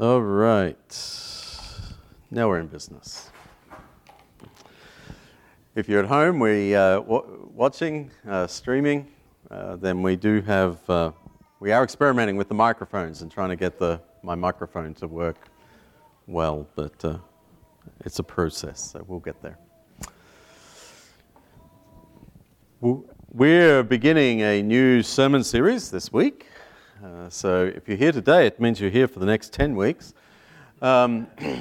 All right. Now we're in business. If you're at home, we uh, w- watching, uh, streaming, uh, then we do have. Uh, we are experimenting with the microphones and trying to get the my microphone to work well, but uh, it's a process, so we'll get there. We're beginning a new sermon series this week. Uh, so if you're here today, it means you're here for the next 10 weeks. Um,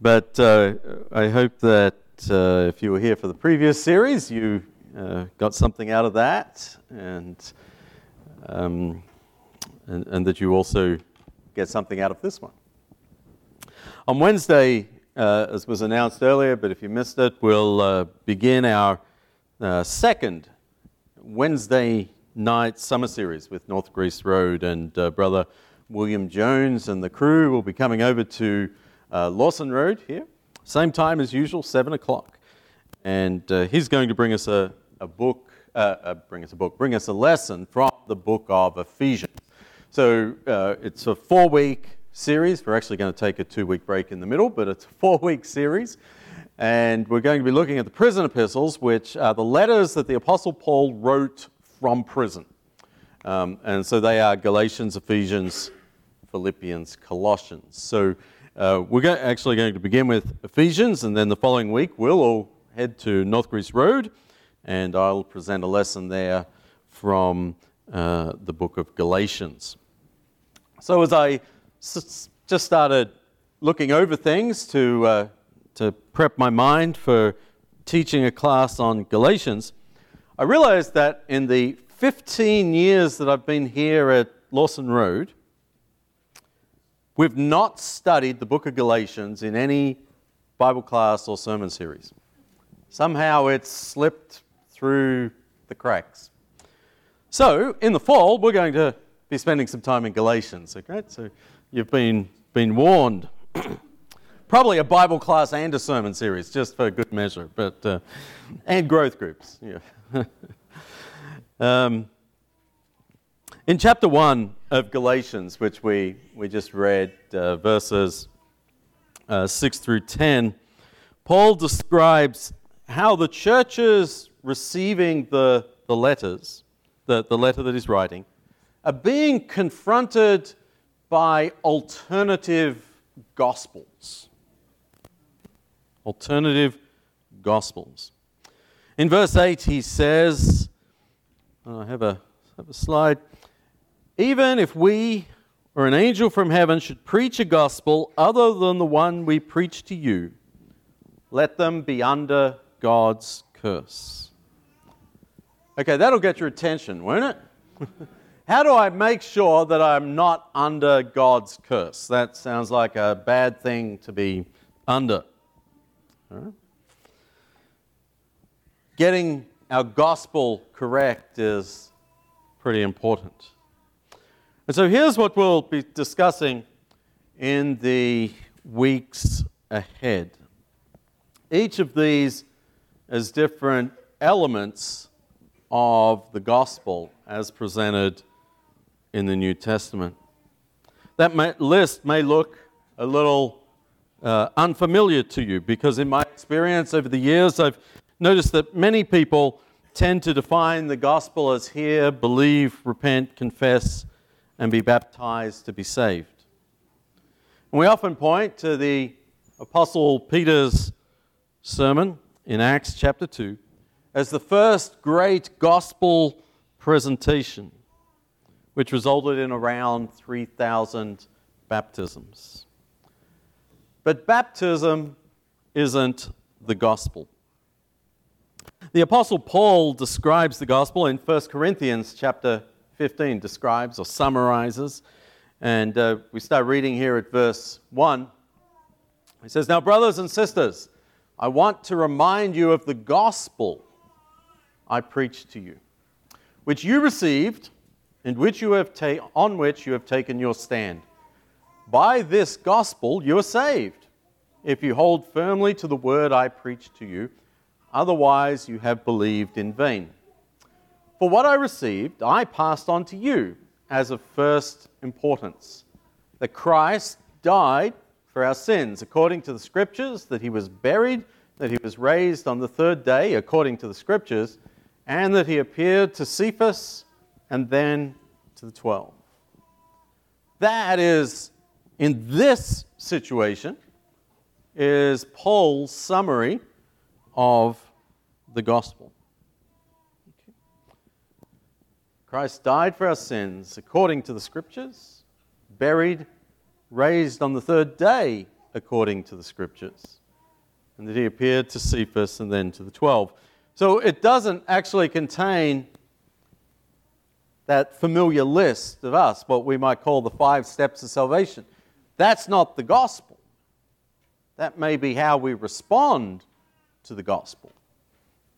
but uh, I hope that uh, if you were here for the previous series, you uh, got something out of that, and, um, and, and, that you also get something out of this one. On Wednesday, uh, as was announced earlier, but if you missed it, we'll begin our second Wednesday night summer series with North Greece Road, and uh, Brother William Jones and the crew will be coming over to uh, Lawson Road here, same time as usual, 7 o'clock. And uh, he's going to bring us a, a book, uh, uh, bring us a book, bring us a lesson from the book of Ephesians. So uh, it's a four week series. We're actually going to take a two week break in the middle, but it's a four week series. And we're going to be looking at the prison epistles, which are the letters that the Apostle Paul wrote from prison. Um, and so they are Galatians, Ephesians, Philippians, Colossians. So uh, we're go- actually going to begin with Ephesians, and then the following week we'll all head to North Greece Road, and I'll present a lesson there from uh, the book of Galatians. So as I s- just started looking over things to, uh, to prep my mind for teaching a class on Galatians, I realized that in the 15 years that I've been here at Lawson Road, we've not studied the book of Galatians in any Bible class or sermon series. Somehow it's slipped through the cracks. So, in the fall, we're going to be spending some time in Galatians, okay? So, you've been, been warned. Probably a Bible class and a sermon series, just for good measure, but, uh, and growth groups. Yeah. um, in chapter 1 of Galatians, which we, we just read, uh, verses uh, 6 through 10, Paul describes how the churches receiving the, the letters, the, the letter that he's writing, are being confronted by alternative gospels. Alternative gospels. In verse 8, he says, I have a, have a slide. Even if we or an angel from heaven should preach a gospel other than the one we preach to you, let them be under God's curse. Okay, that'll get your attention, won't it? How do I make sure that I'm not under God's curse? That sounds like a bad thing to be under. All right? Getting our gospel correct is pretty important. And so here's what we'll be discussing in the weeks ahead. Each of these is different elements of the gospel as presented in the New Testament. That may, list may look a little uh, unfamiliar to you because, in my experience over the years, I've Notice that many people tend to define the gospel as hear, believe, repent, confess, and be baptized to be saved. And we often point to the Apostle Peter's sermon in Acts chapter 2 as the first great gospel presentation, which resulted in around 3,000 baptisms. But baptism isn't the gospel. The Apostle Paul describes the gospel in 1 Corinthians chapter 15, describes or summarizes. And uh, we start reading here at verse 1. He says, Now, brothers and sisters, I want to remind you of the gospel I preached to you, which you received, and which you have ta- on which you have taken your stand. By this gospel you are saved, if you hold firmly to the word I preached to you Otherwise, you have believed in vain. For what I received, I passed on to you as of first importance that Christ died for our sins according to the scriptures, that he was buried, that he was raised on the third day according to the scriptures, and that he appeared to Cephas and then to the twelve. That is, in this situation, is Paul's summary of the gospel. Christ died for our sins according to the scriptures, buried, raised on the third day according to the scriptures, and that he appeared to Cephas and then to the twelve. So it doesn't actually contain that familiar list of us, what we might call the five steps of salvation. That's not the gospel. That may be how we respond to the gospel,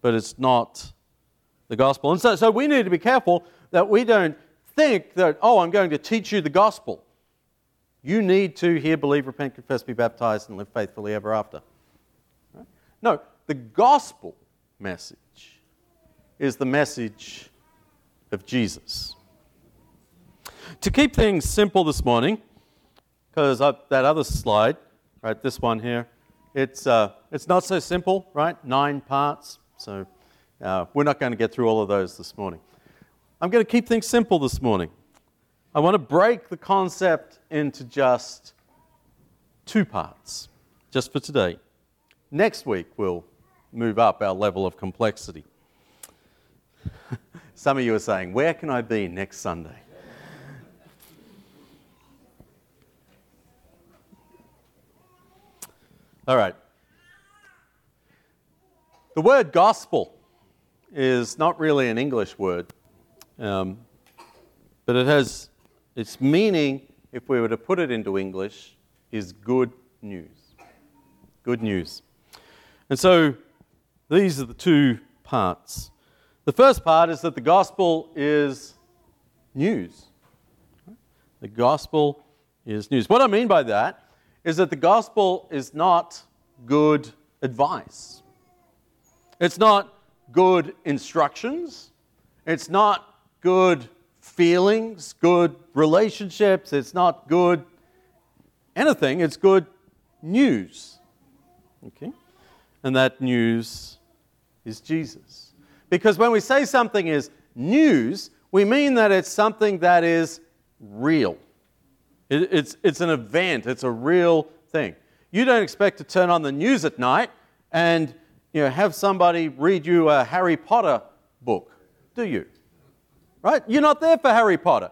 but it's not the gospel. And so, so we need to be careful that we don't think that, oh, I'm going to teach you the gospel. You need to hear, believe, repent, confess, be baptized, and live faithfully ever after. Right? No, the gospel message is the message of Jesus. To keep things simple this morning, because that other slide, right, this one here, it's, uh, it's not so simple, right? Nine parts. So uh, we're not going to get through all of those this morning. I'm going to keep things simple this morning. I want to break the concept into just two parts, just for today. Next week, we'll move up our level of complexity. Some of you are saying, Where can I be next Sunday? All right. The word gospel is not really an English word, um, but it has its meaning, if we were to put it into English, is good news. Good news. And so these are the two parts. The first part is that the gospel is news. The gospel is news. What I mean by that is that the gospel is not good advice. It's not good instructions. It's not good feelings, good relationships. It's not good anything. It's good news. Okay? And that news is Jesus. Because when we say something is news, we mean that it's something that is real. It, it's, it's an event, it's a real thing. You don't expect to turn on the news at night and you know, have somebody read you a Harry Potter book, do you? Right? You're not there for Harry Potter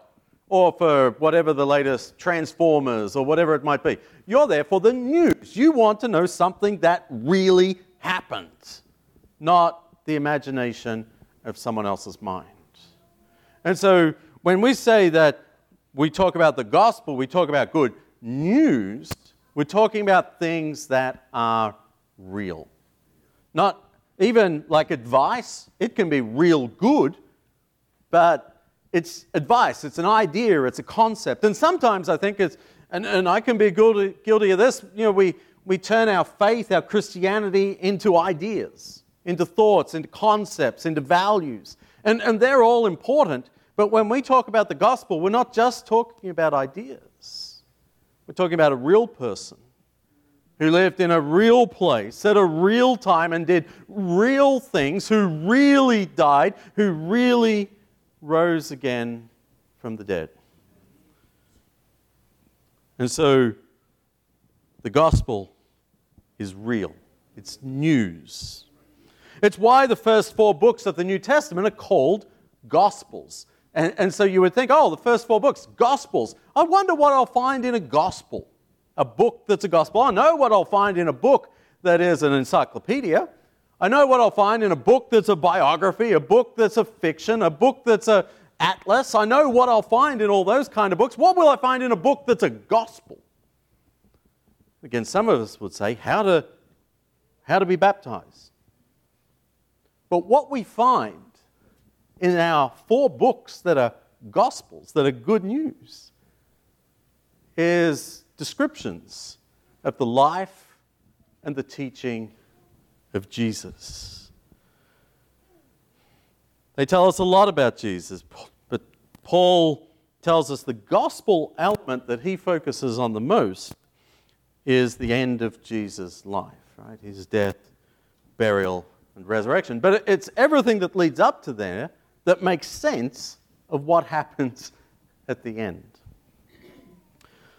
or for whatever the latest Transformers or whatever it might be. You're there for the news. You want to know something that really happened, not the imagination of someone else's mind. And so when we say that we talk about the gospel, we talk about good news, we're talking about things that are real. Not even like advice, it can be real good, but it's advice, it's an idea, it's a concept. And sometimes I think it's, and, and I can be guilty, guilty of this, you know, we, we turn our faith, our Christianity into ideas into thoughts, into concepts, into values. And, and they're all important. But when we talk about the gospel, we're not just talking about ideas, we're talking about a real person who lived in a real place at a real time and did real things, who really died, who really rose again from the dead. And so the gospel is real, it's news. It's why the first four books of the New Testament are called Gospels. And, and so you would think, oh, the first four books, Gospels. I wonder what I'll find in a Gospel, a book that's a Gospel. I know what I'll find in a book that is an encyclopedia. I know what I'll find in a book that's a biography, a book that's a fiction, a book that's a atlas. I know what I'll find in all those kind of books. What will I find in a book that's a gospel? Again, some of us would say how to, how to be baptized. But what we find in our four books that are gospels, that are good news, is descriptions of the life and the teaching of Jesus. They tell us a lot about Jesus, but Paul tells us the gospel element that he focuses on the most is the end of Jesus' life, right? His death, burial, and resurrection. But it's everything that leads up to there that makes sense of what happens at the end.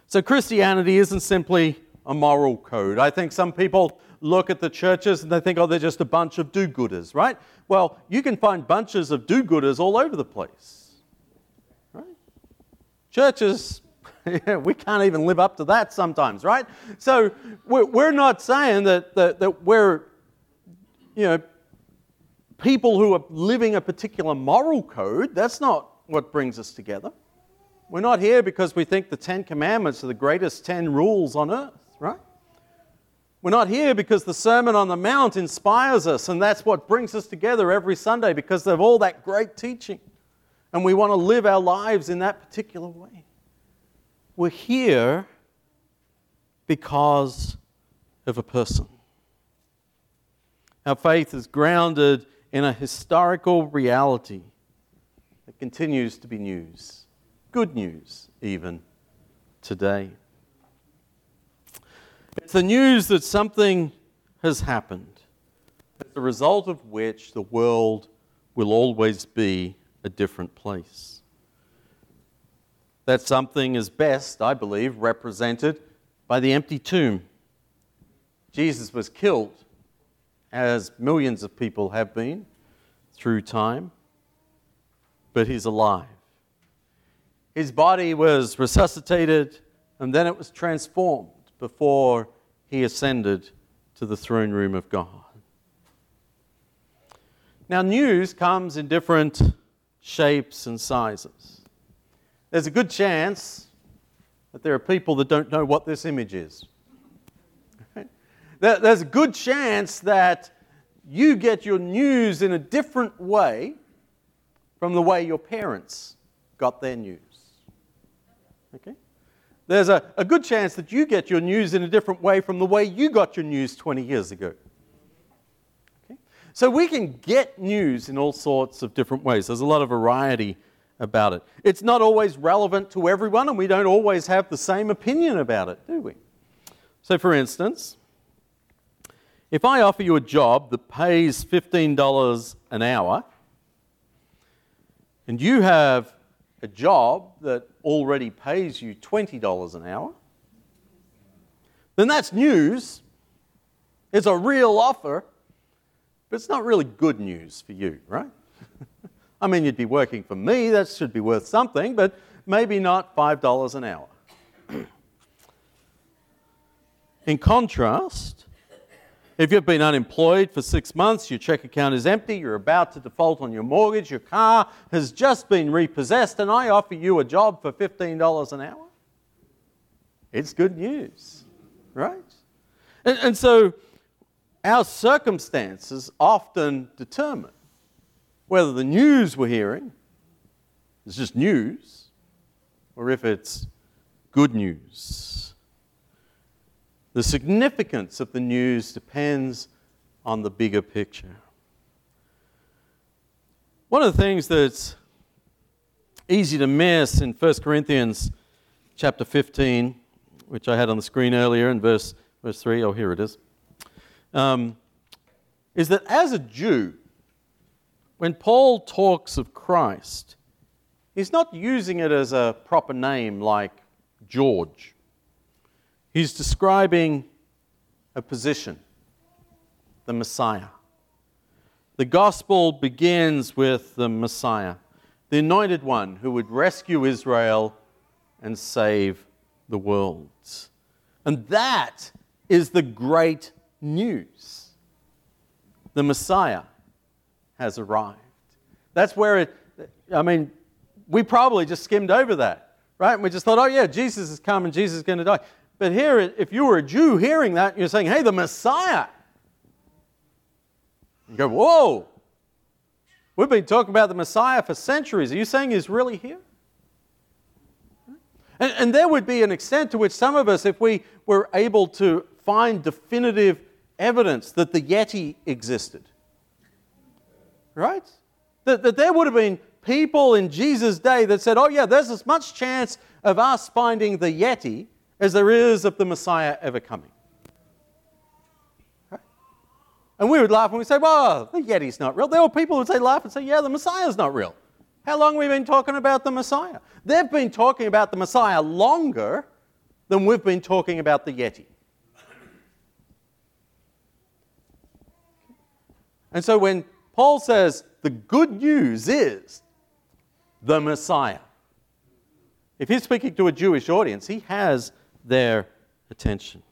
So Christianity isn't simply a moral code. I think some people look at the churches and they think, oh, they're just a bunch of do gooders, right? Well, you can find bunches of do gooders all over the place, right? Churches, we can't even live up to that sometimes, right? So we're not saying that, that, that we're, you know, people who are living a particular moral code. That's not what brings us together. We're not here because we think the Ten Commandments are the greatest ten rules on earth, right? We're not here because the Sermon on the Mount inspires us and that's what brings us together every Sunday because of all that great teaching. And we want to live our lives in that particular way. We're here because of a person. Our faith is grounded in a historical reality that continues to be news, good news even today. It's the news that something has happened, as a result of which the world will always be a different place. That something is best, I believe, represented by the empty tomb. Jesus was killed, as millions of people have been through time, but he's alive. His body was resuscitated and then it was transformed before he ascended to the throne room of God. Now, news comes in different shapes and sizes there's a good chance that there are people that don't know what this image is. There's a good chance that you get your news in a different way from the way your parents got their news. Okay? There's a, a good chance that you get your news in a different way from the way you got your news 20 years ago. Okay? So we can get news in all sorts of different ways. There's a lot of variety about it. It's not always relevant to everyone, and we don't always have the same opinion about it, do we? So, for instance, if I offer you a job that pays $15 an hour, and you have a job that already pays you $20 an hour, then that's news. It's a real offer, but it's not really good news for you, right? I mean, you'd be working for me, that should be worth something, but maybe not $5 an hour. In contrast, if you've been unemployed for six months, your check account is empty, you're about to default on your mortgage, your car has just been repossessed, and I offer you a job for $15 an hour, it's good news, right? And, and so our circumstances often determine whether the news we're hearing is just news or if it's good news. The significance of the news depends on the bigger picture. One of the things that's easy to miss in 1 Corinthians chapter 15, which I had on the screen earlier in verse, verse 3, oh, here it is, um, is that as a Jew, when Paul talks of Christ, he's not using it as a proper name like George. He's describing a position, the Messiah. The gospel begins with the Messiah, the anointed one who would rescue Israel and save the world. And that is the great news. The Messiah has arrived. That's where it, I mean, we probably just skimmed over that, right? And we just thought, oh, yeah, Jesus is coming, Jesus is going to die. But here, if you were a Jew hearing that, you're saying, hey, the Messiah. You go, whoa, we've been talking about the Messiah for centuries. Are you saying he's really here? And, and there would be an extent to which some of us, if we were able to find definitive evidence that the Yeti existed, right? That, that there would have been people in Jesus' day that said, oh, yeah, there's as much chance of us finding the Yeti as there is of the Messiah ever coming. And we would laugh and we'd say, well, the Yeti's not real. There were people who would say, laugh and say, yeah, the Messiah's not real. How long have we been talking about the Messiah? They've been talking about the Messiah longer than we've been talking about the Yeti. And so when Paul says the good news is the Messiah, if he's speaking to a Jewish audience, he has their attention.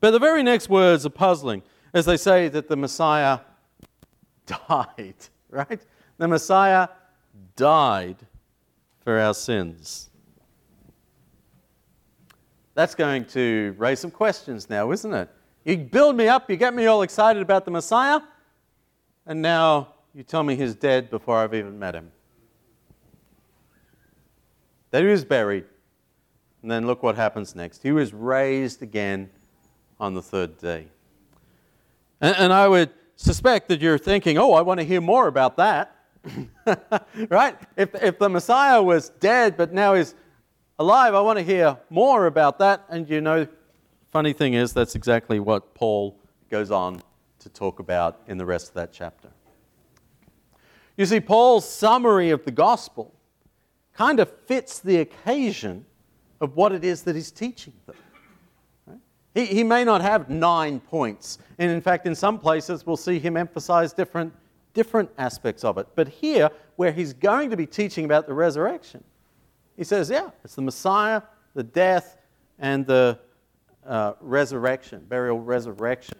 But the very next words are puzzling as they say that the Messiah died, right? The Messiah died for our sins. That's going to raise some questions now, isn't it? You build me up, you get me all excited about the Messiah, and now you tell me he's dead before I've even met him. That he was buried, and then look what happens next. He was raised again on the third day. And, and I would suspect that you're thinking, oh, I want to hear more about that. right? If, if the Messiah was dead but now is alive, I want to hear more about that. And you know, funny thing is, that's exactly what Paul goes on to talk about in the rest of that chapter. You see, Paul's summary of the gospel kind of fits the occasion of what it is that he's teaching them. He, he may not have nine points. And in fact, in some places, we'll see him emphasize different, different aspects of it. But here, where he's going to be teaching about the resurrection, he says, yeah, it's the Messiah, the death, and the uh, resurrection, burial, resurrection.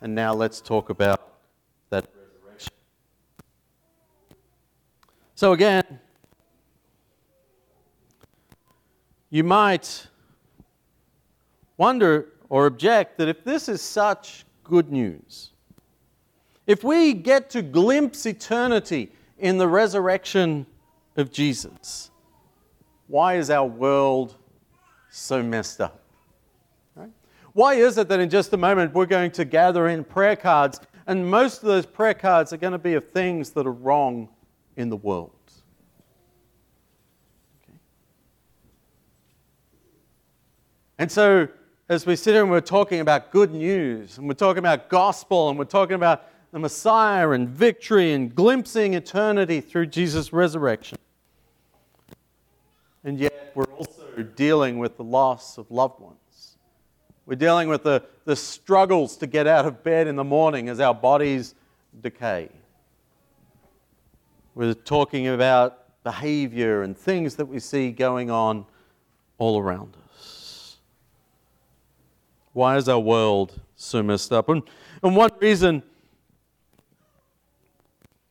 And now let's talk about that resurrection. So, again, you might wonder or object that if this is such good news, if we get to glimpse eternity in the resurrection of Jesus, why is our world so messed up? Why is it that in just a moment we're going to gather in prayer cards, and most of those prayer cards are going to be of things that are wrong in the world? Okay. And so as we sit here and we're talking about good news, and we're talking about gospel, and we're talking about the Messiah and victory and glimpsing eternity through Jesus' resurrection. And yet, we're also dealing with the loss of loved ones. We're dealing with the, the struggles to get out of bed in the morning as our bodies decay. We're talking about behavior and things that we see going on all around us. Why is our world so messed up? And, and one reason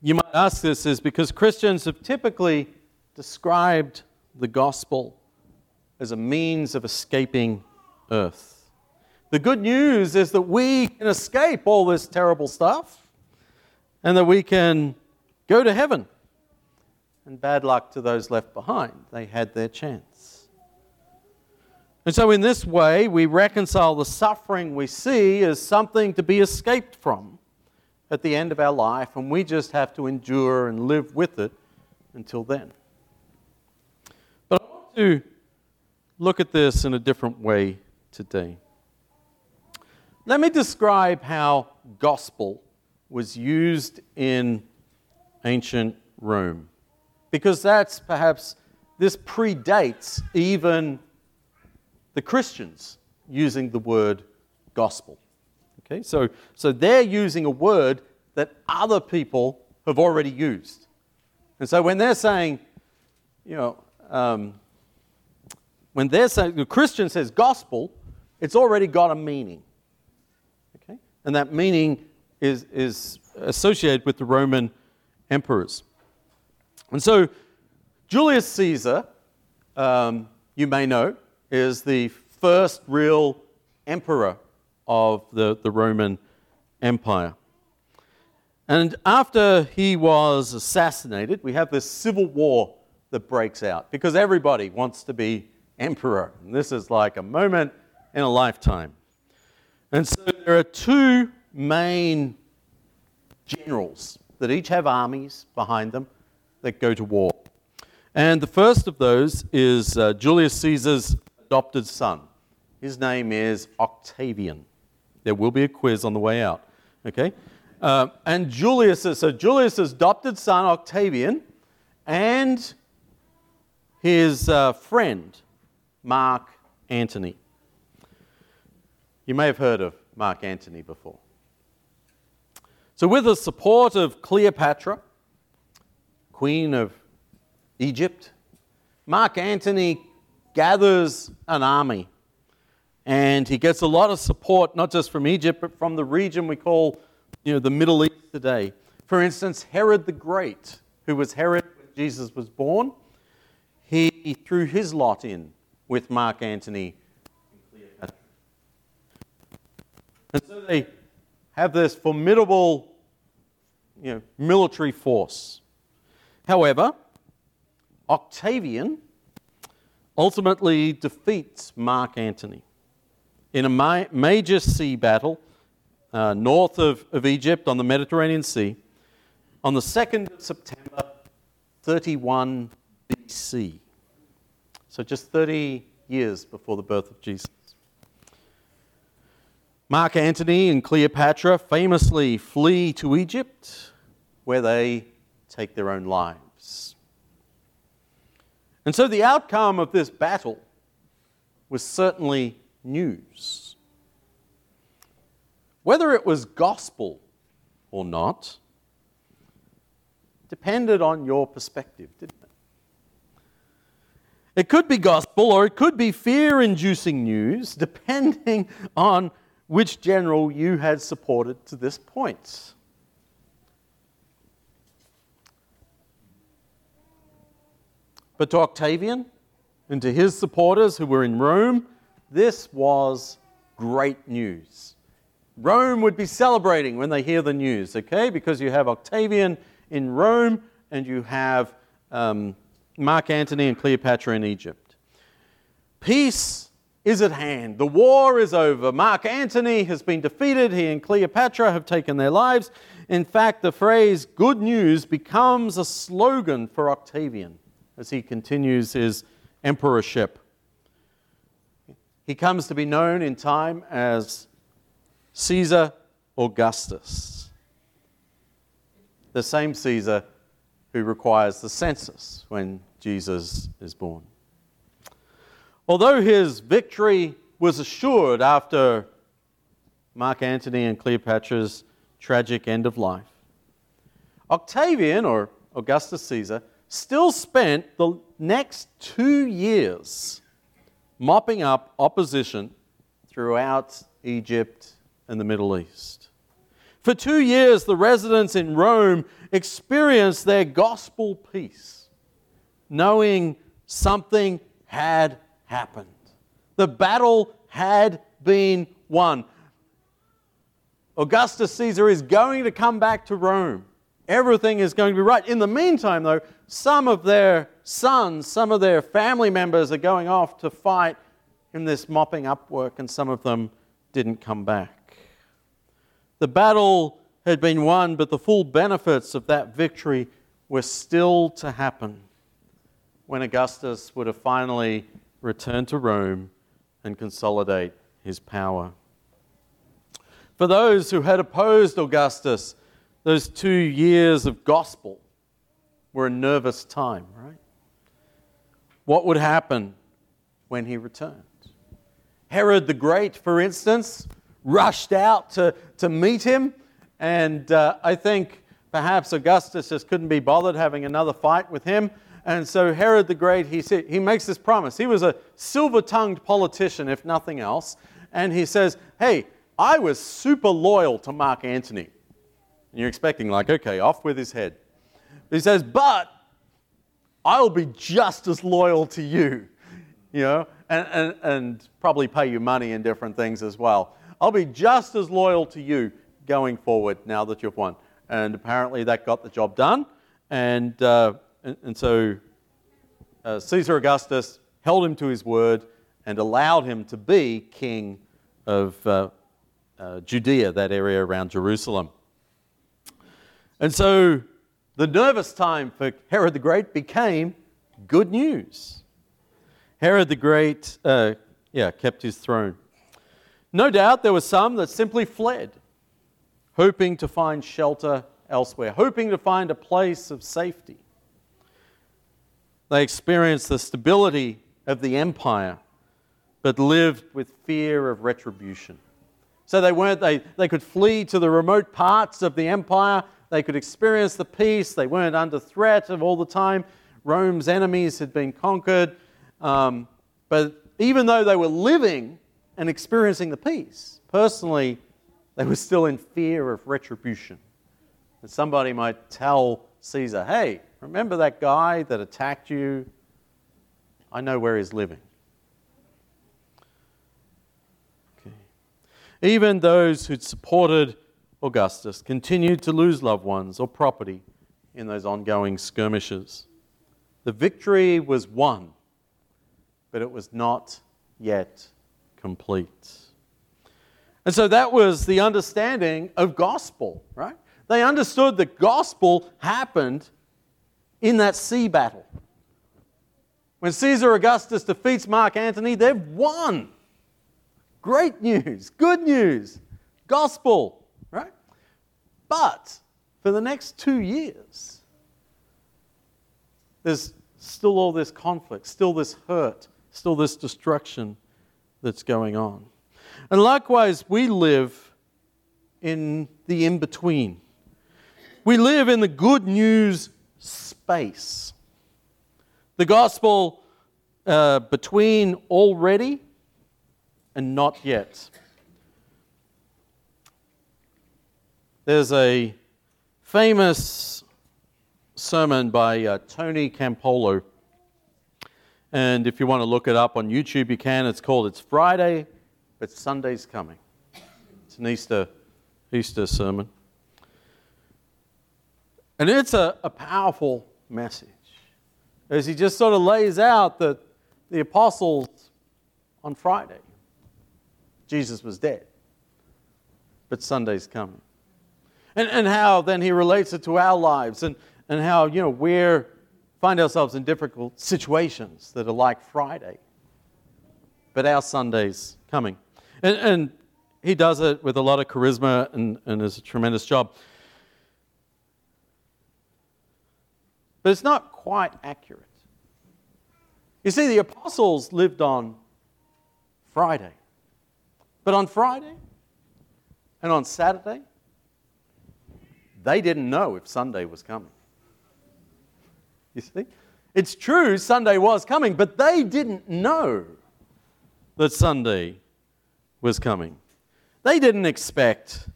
you might ask this is because Christians have typically described the gospel as a means of escaping earth. The good news is that we can escape all this terrible stuff and that we can go to heaven. And bad luck to those left behind. They had their chance. And so, in this way, we reconcile the suffering we see as something to be escaped from at the end of our life, and we just have to endure and live with it until then. But I want to look at this in a different way today. Let me describe how gospel was used in ancient Rome, because that's perhaps, this predates even the Christians using the word gospel. Okay, so, so they're using a word that other people have already used. And so when they're saying, you know, um, when they're saying, the Christian says gospel, it's already got a meaning. Okay? And that meaning is, is associated with the Roman emperors. And so Julius Caesar, um, you may know, is the first real emperor of the, the Roman Empire. And after he was assassinated, we have this civil war that breaks out because everybody wants to be emperor. And this is like a moment in a lifetime. And so there are two main generals that each have armies behind them that go to war. And the first of those is uh, Julius Caesar's adopted son. His name is Octavian. There will be a quiz on the way out. Okay? Uh, and Julius, so Julius's adopted son Octavian and his uh, friend Mark Antony. You may have heard of Mark Antony before. So, with the support of Cleopatra, Queen of Egypt, Mark Antony gathers an army and he gets a lot of support, not just from Egypt, but from the region we call you know, the Middle East today. For instance, Herod the Great, who was Herod when Jesus was born, he threw his lot in with Mark Antony and Cleopatra. And so they have this formidable you know, military force. However, Octavian ultimately defeats Mark Antony in a ma- major sea battle uh, north of, of Egypt on the Mediterranean Sea on the 2nd of September 31 BC. So just 30 years before the birth of Jesus. Mark Antony and Cleopatra famously flee to Egypt where they take their own lives. And so the outcome of this battle was certainly news. Whether it was gospel or not depended on your perspective, didn't it? It could be gospel or it could be fear inducing news, depending on which general you had supported to this point. But to Octavian and to his supporters who were in Rome, this was great news. Rome would be celebrating when they hear the news, okay? Because you have Octavian in Rome and you have um, Mark Antony and Cleopatra in Egypt. Peace is at hand. The war is over. Mark Antony has been defeated. He and Cleopatra have taken their lives. In fact, the phrase good news becomes a slogan for Octavian as he continues his emperorship. He comes to be known in time as Caesar Augustus, the same Caesar who requires the census when Jesus is born. Although his victory was assured after Mark Antony and Cleopatra's tragic end of life, Octavian, or Augustus Caesar, still spent the next two years mopping up opposition throughout Egypt and the Middle East. For two years, the residents in Rome experienced their gospel peace, knowing something had happened. The battle had been won. Augustus Caesar is going to come back to Rome. Everything is going to be right. In the meantime, though, some of their sons, some of their family members are going off to fight in this mopping up work, and some of them didn't come back. The battle had been won, but the full benefits of that victory were still to happen when Augustus would have finally returned to Rome and consolidate his power. For those who had opposed Augustus, those two years of gospel were a nervous time, right? What would happen when he returned? Herod the Great, for instance, rushed out to, to meet him, and uh, I think perhaps Augustus just couldn't be bothered having another fight with him. And so Herod the Great, he, said, he makes this promise. He was a silver tongued politician, if nothing else. And he says, Hey, I was super loyal to Mark Antony. And you're expecting, like, okay, off with his head. He says, But I'll be just as loyal to you, you know, and, and, and probably pay you money and different things as well. I'll be just as loyal to you going forward now that you've won. And apparently that got the job done. And, uh, and, and, so uh, Caesar Augustus held him to his word and allowed him to be king of uh, uh Judea, that area around Jerusalem. And so the nervous time for Herod the Great became good news. Herod the Great, uh, yeah, kept his throne. No doubt there were some that simply fled, hoping to find shelter elsewhere, hoping to find a place of safety. They experienced the stability of the empire, but lived with fear of retribution. So they weren't, they, they could flee to the remote parts of the empire. They could experience the peace. They weren't under threat of all the time. Rome's enemies had been conquered. Um, but even though they were living and experiencing the peace, personally, they were still in fear of retribution. And somebody might tell Caesar, hey, remember that guy that attacked you? I know where he's living. Okay. Even those who'd supported Augustus continued to lose loved ones or property in those ongoing skirmishes. The victory was won, but it was not yet complete. And so that was the understanding of gospel, right? They understood that gospel happened in that sea battle. When Caesar Augustus defeats Mark Antony, they've won. Great news, good news, gospel? But for the next two years, there's still all this conflict, still this hurt, still this destruction that's going on. And likewise, we live in the in between. We live in the good news space. The gospel uh, between already and not yet. There's a famous sermon by uh, Tony Campolo. And if you want to look it up on YouTube, you can. It's called It's Friday, but Sunday's Coming. It's an Easter, Easter sermon. And it's a, a powerful message as he just sort of lays out that the apostles on Friday, Jesus was dead, but Sunday's coming. And, and how then he relates it to our lives and, and how, you know, we find ourselves in difficult situations that are like Friday, but our Sunday's coming. And, and he does it with a lot of charisma and, and is a tremendous job. But it's not quite accurate. You see, the apostles lived on Friday. But on Friday and on Saturday, they didn't know if Sunday was coming. You see? It's true, Sunday was coming, but they didn't know that Sunday was coming. They didn't expect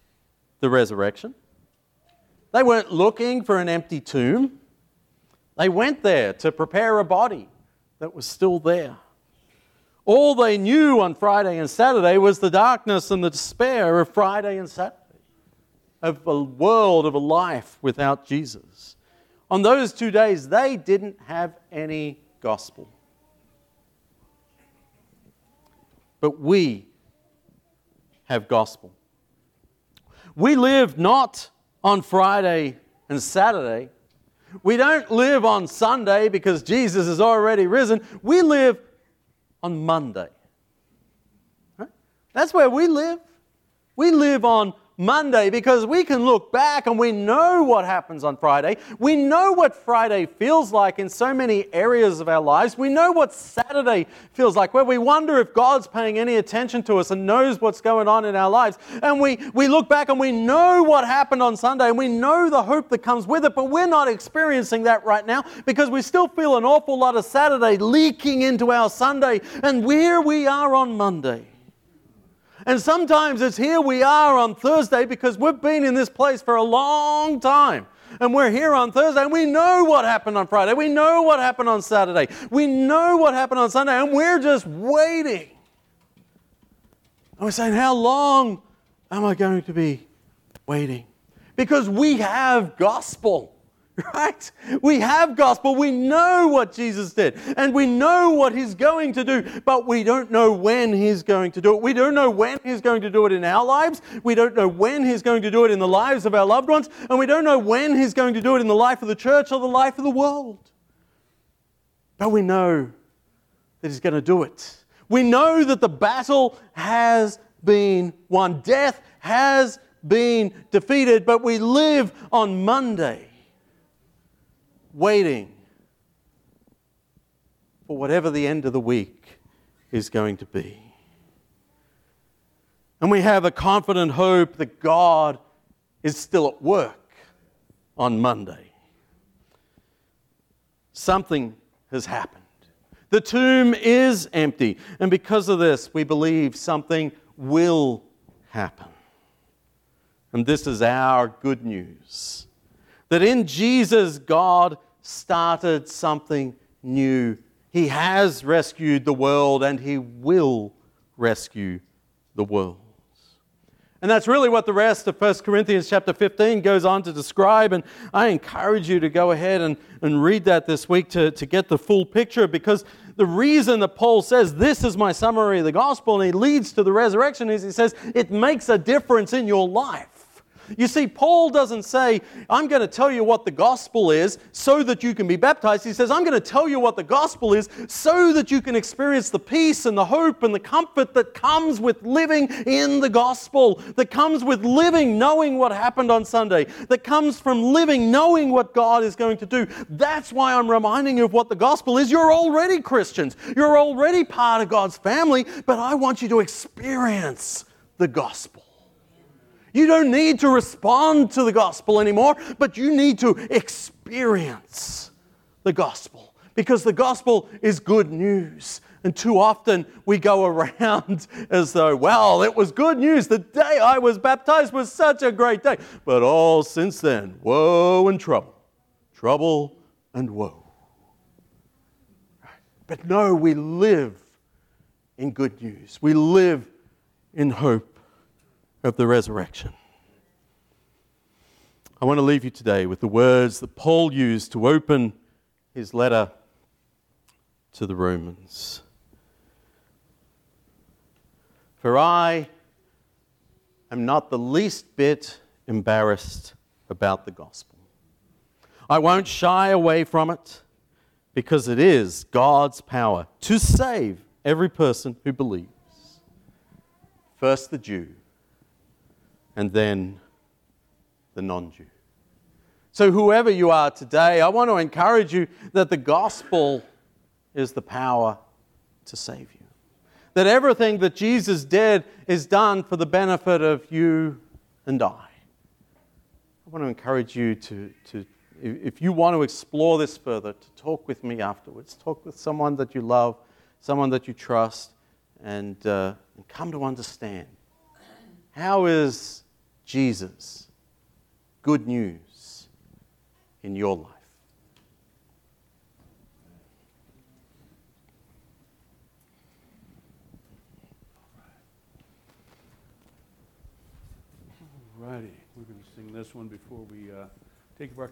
the resurrection. They weren't looking for an empty tomb. They went there to prepare a body that was still there. All they knew on Friday and Saturday was the darkness and the despair of Friday and Saturday, of a world, of a life without Jesus. On those two days, they didn't have any gospel. But we have gospel. We live not on Friday and Saturday, we don't live on Sunday because Jesus is already risen. We live on Monday. Right? That's where we live. We live on Monday because we can look back and we know what happens on Friday. We know what Friday feels like in so many areas of our lives. We know what Saturday feels like, where we wonder if God's paying any attention to us and knows what's going on in our lives. And we, we look back and we know what happened on Sunday and we know the hope that comes with it, but we're not experiencing that right now because we still feel an awful lot of Saturday leaking into our Sunday. And where we are on Monday. And sometimes it's here we are on Thursday because we've been in this place for a long time. And we're here on Thursday and we know what happened on Friday. We know what happened on Saturday. We know what happened on Sunday and we're just waiting. And we're saying, How long am I going to be waiting? Because we have gospel. Right? We have gospel. We know what Jesus did. And we know what he's going to do. But we don't know when he's going to do it. We don't know when he's going to do it in our lives. We don't know when he's going to do it in the lives of our loved ones. And we don't know when he's going to do it in the life of the church or the life of the world. But we know that he's going to do it. We know that the battle has been won. Death has been defeated, but we live on Monday waiting for whatever the end of the week is going to be. And we have a confident hope that God is still at work on Monday. Something has happened. The tomb is empty, and because of this, we believe something will happen. And this is our good news that in Jesus, God started something new. He has rescued the world and he will rescue the world. And that's really what the rest of 1 Corinthians chapter 15 goes on to describe. And I encourage you to go ahead and, and read that this week to, to get the full picture because the reason that Paul says, This is my summary of the gospel, and he leads to the resurrection, is he says, It makes a difference in your life. You see, Paul doesn't say, I'm going to tell you what the gospel is so that you can be baptized. He says, I'm going to tell you what the gospel is so that you can experience the peace and the hope and the comfort that comes with living in the gospel, that comes with living knowing what happened on Sunday, that comes from living knowing what God is going to do. That's why I'm reminding you of what the gospel is. You're already Christians, you're already part of God's family, but I want you to experience the gospel. You don't need to respond to the gospel anymore, but you need to experience the gospel because the gospel is good news. And too often we go around as though, well, it was good news. The day I was baptized was such a great day. But all since then, woe and trouble, trouble and woe. But no, we live in good news. We live in hope of the resurrection. I want to leave you today with the words that Paul used to open his letter to the Romans. For I am not the least bit embarrassed about the gospel. I won't shy away from it because it is God's power to save every person who believes. First the Jew and then the non Jew. So, whoever you are today, I want to encourage you that the gospel is the power to save you. That everything that Jesus did is done for the benefit of you and I. I want to encourage you to, to if you want to explore this further, to talk with me afterwards. Talk with someone that you love, someone that you trust, and, uh, and come to understand how is Jesus, good news in your life. All righty, we're going to sing this one before we uh, take a break.